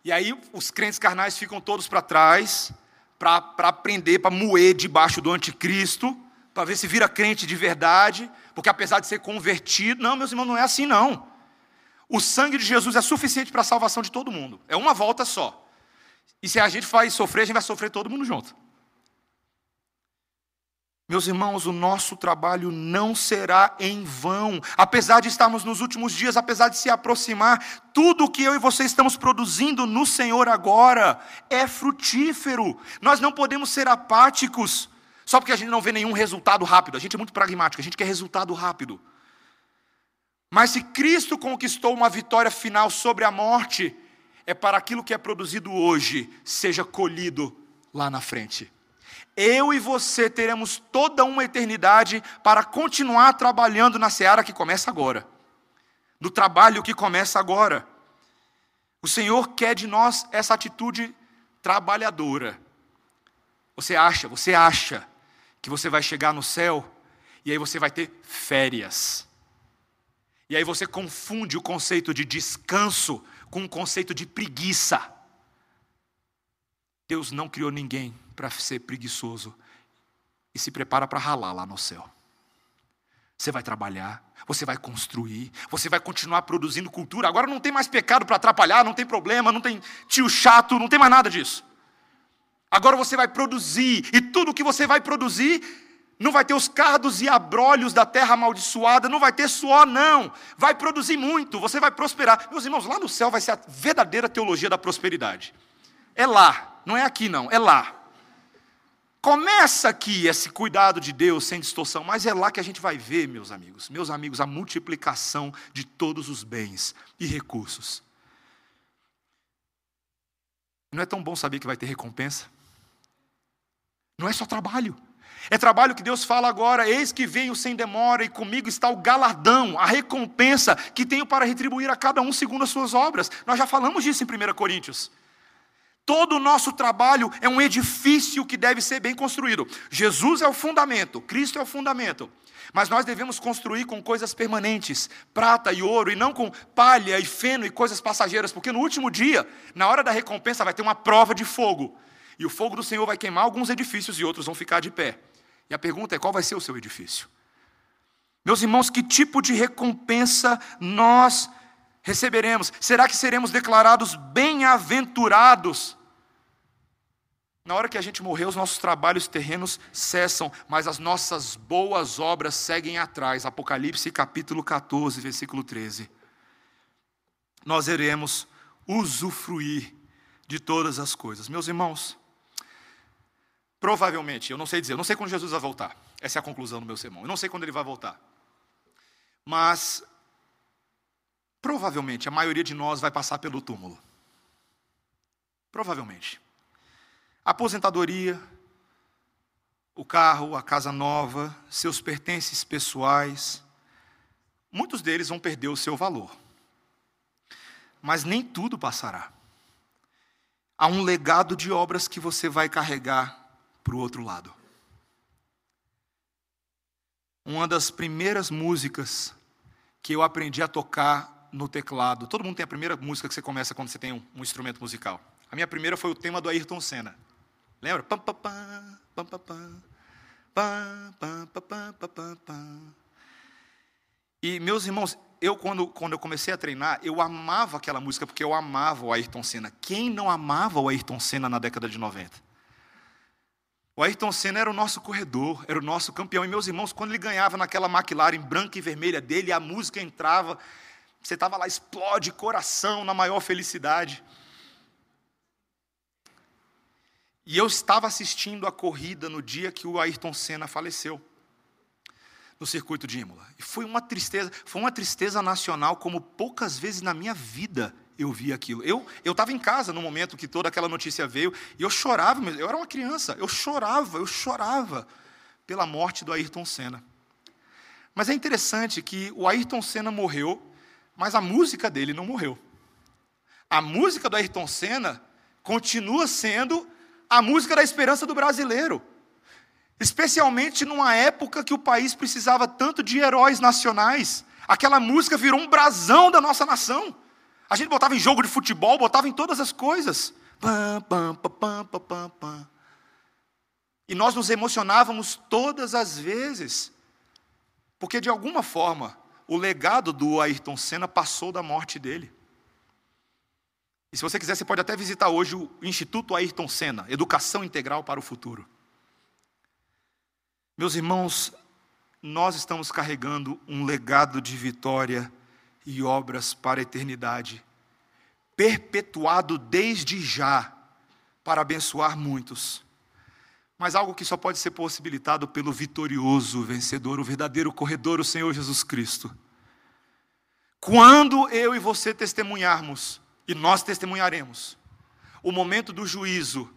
e aí os crentes carnais ficam todos para trás, para aprender, para moer debaixo do anticristo, para ver se vira crente de verdade, porque apesar de ser convertido, não, meus irmãos, não é assim não. O sangue de Jesus é suficiente para a salvação de todo mundo. É uma volta só. E se a gente faz sofrer, a gente vai sofrer todo mundo junto. Meus irmãos, o nosso trabalho não será em vão. Apesar de estarmos nos últimos dias, apesar de se aproximar, tudo o que eu e você estamos produzindo no Senhor agora é frutífero. Nós não podemos ser apáticos só porque a gente não vê nenhum resultado rápido. A gente é muito pragmático, a gente quer resultado rápido. Mas se Cristo conquistou uma vitória final sobre a morte, é para aquilo que é produzido hoje seja colhido lá na frente. Eu e você teremos toda uma eternidade para continuar trabalhando na seara que começa agora, no trabalho que começa agora. O Senhor quer de nós essa atitude trabalhadora. Você acha, você acha que você vai chegar no céu e aí você vai ter férias. E aí você confunde o conceito de descanso com o conceito de preguiça. Deus não criou ninguém para ser preguiçoso e se prepara para ralar lá no céu. Você vai trabalhar, você vai construir, você vai continuar produzindo cultura. Agora não tem mais pecado para atrapalhar, não tem problema, não tem tio chato, não tem mais nada disso. Agora você vai produzir, e tudo que você vai produzir não vai ter os cardos e abrolhos da terra amaldiçoada, não vai ter suor, não. Vai produzir muito, você vai prosperar. Meus irmãos, lá no céu vai ser a verdadeira teologia da prosperidade. É lá, não é aqui, não, é lá. Começa aqui esse cuidado de Deus sem distorção, mas é lá que a gente vai ver, meus amigos, meus amigos, a multiplicação de todos os bens e recursos. Não é tão bom saber que vai ter recompensa? Não é só trabalho. É trabalho que Deus fala agora: eis que venho sem demora, e comigo está o galardão, a recompensa que tenho para retribuir a cada um segundo as suas obras. Nós já falamos disso em 1 Coríntios. Todo o nosso trabalho é um edifício que deve ser bem construído. Jesus é o fundamento, Cristo é o fundamento. Mas nós devemos construir com coisas permanentes, prata e ouro, e não com palha e feno e coisas passageiras, porque no último dia, na hora da recompensa, vai ter uma prova de fogo. E o fogo do Senhor vai queimar alguns edifícios e outros vão ficar de pé. E a pergunta é: qual vai ser o seu edifício? Meus irmãos, que tipo de recompensa nós receberemos? Será que seremos declarados bem-aventurados? Na hora que a gente morrer, os nossos trabalhos terrenos cessam, mas as nossas boas obras seguem atrás. Apocalipse capítulo 14, versículo 13. Nós iremos usufruir de todas as coisas. Meus irmãos, provavelmente, eu não sei dizer, eu não sei quando Jesus vai voltar. Essa é a conclusão do meu sermão. Eu não sei quando ele vai voltar. Mas provavelmente a maioria de nós vai passar pelo túmulo. Provavelmente. Aposentadoria, o carro, a casa nova, seus pertences pessoais, muitos deles vão perder o seu valor. Mas nem tudo passará. Há um legado de obras que você vai carregar para o outro lado. Uma das primeiras músicas que eu aprendi a tocar no teclado. Todo mundo tem a primeira música que você começa quando você tem um, um instrumento musical. A minha primeira foi o tema do Ayrton Senna. Lembra? Pam, pam, pam, pam, pam, pam. Pam, pam, pam, pam, pam. E, meus irmãos, eu quando, quando eu comecei a treinar, eu amava aquela música porque eu amava o Ayrton Senna. Quem não amava o Ayrton Senna na década de 90? O Ayrton Senna era o nosso corredor, era o nosso campeão. E meus irmãos, quando ele ganhava naquela McLaren branca e vermelha dele, a música entrava, você estava lá, explode coração na maior felicidade. E eu estava assistindo a corrida no dia que o Ayrton Senna faleceu no circuito de Imola. E foi uma tristeza, foi uma tristeza nacional como poucas vezes na minha vida eu vi aquilo. Eu eu estava em casa no momento que toda aquela notícia veio e eu chorava, eu era uma criança, eu chorava, eu chorava pela morte do Ayrton Senna. Mas é interessante que o Ayrton Senna morreu mas a música dele não morreu. A música do Ayrton Senna continua sendo a música da esperança do brasileiro. Especialmente numa época que o país precisava tanto de heróis nacionais. Aquela música virou um brasão da nossa nação. A gente botava em jogo de futebol, botava em todas as coisas. Pam, pam, pam, pam, pam, pam. E nós nos emocionávamos todas as vezes. Porque de alguma forma, o legado do Ayrton Senna passou da morte dele. E se você quiser, você pode até visitar hoje o Instituto Ayrton Senna, Educação Integral para o Futuro. Meus irmãos, nós estamos carregando um legado de vitória e obras para a eternidade, perpetuado desde já para abençoar muitos mas algo que só pode ser possibilitado pelo vitorioso vencedor, o verdadeiro corredor, o Senhor Jesus Cristo. Quando eu e você testemunharmos, e nós testemunharemos, o momento do juízo,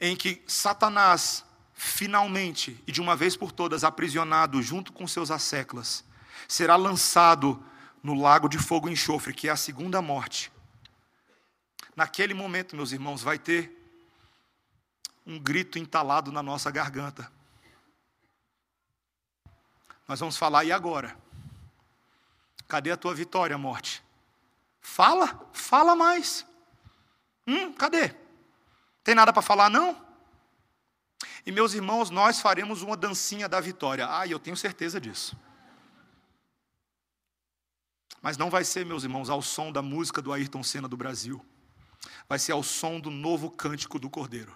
em que Satanás, finalmente e de uma vez por todas, aprisionado junto com seus asseclas, será lançado no lago de fogo e enxofre, que é a segunda morte. Naquele momento, meus irmãos, vai ter um grito entalado na nossa garganta. Nós vamos falar, e agora? Cadê a tua vitória, morte? Fala, fala mais. Hum, cadê? Tem nada para falar, não? E meus irmãos, nós faremos uma dancinha da vitória. Ah, eu tenho certeza disso. Mas não vai ser, meus irmãos, ao som da música do Ayrton Senna do Brasil. Vai ser ao som do novo cântico do Cordeiro.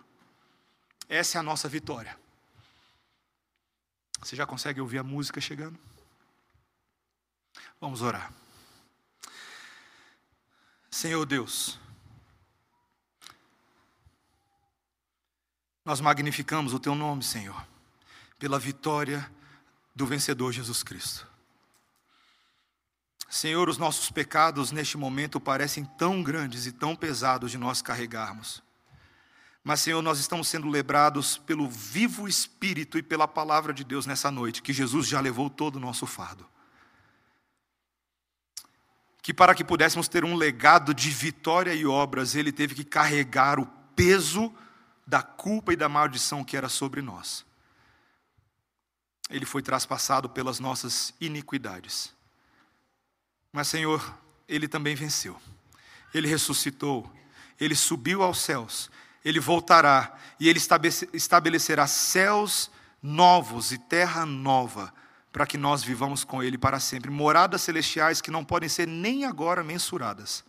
Essa é a nossa vitória. Você já consegue ouvir a música chegando? Vamos orar. Senhor Deus, nós magnificamos o Teu nome, Senhor, pela vitória do vencedor Jesus Cristo. Senhor, os nossos pecados neste momento parecem tão grandes e tão pesados de nós carregarmos. Mas, Senhor, nós estamos sendo lembrados pelo vivo Espírito e pela palavra de Deus nessa noite, que Jesus já levou todo o nosso fardo. Que para que pudéssemos ter um legado de vitória e obras, ele teve que carregar o peso da culpa e da maldição que era sobre nós. Ele foi traspassado pelas nossas iniquidades. Mas, Senhor, ele também venceu. Ele ressuscitou, ele subiu aos céus ele voltará e ele estabelecerá céus novos e terra nova, para que nós vivamos com ele para sempre, moradas celestiais que não podem ser nem agora mensuradas.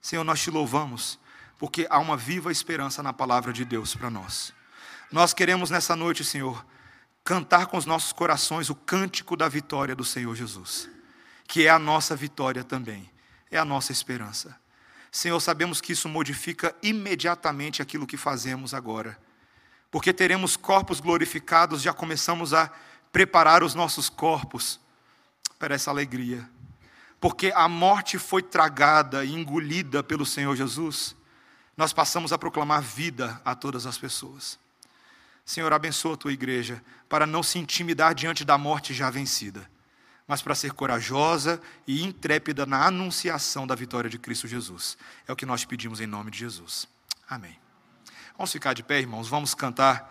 Senhor, nós te louvamos, porque há uma viva esperança na palavra de Deus para nós. Nós queremos nessa noite, Senhor, cantar com os nossos corações o cântico da vitória do Senhor Jesus, que é a nossa vitória também, é a nossa esperança. Senhor, sabemos que isso modifica imediatamente aquilo que fazemos agora. Porque teremos corpos glorificados, já começamos a preparar os nossos corpos para essa alegria. Porque a morte foi tragada e engolida pelo Senhor Jesus, nós passamos a proclamar vida a todas as pessoas. Senhor, abençoa a tua igreja para não se intimidar diante da morte já vencida mas para ser corajosa e intrépida na anunciação da vitória de Cristo Jesus. É o que nós pedimos em nome de Jesus. Amém. Vamos ficar de pé, irmãos, vamos cantar.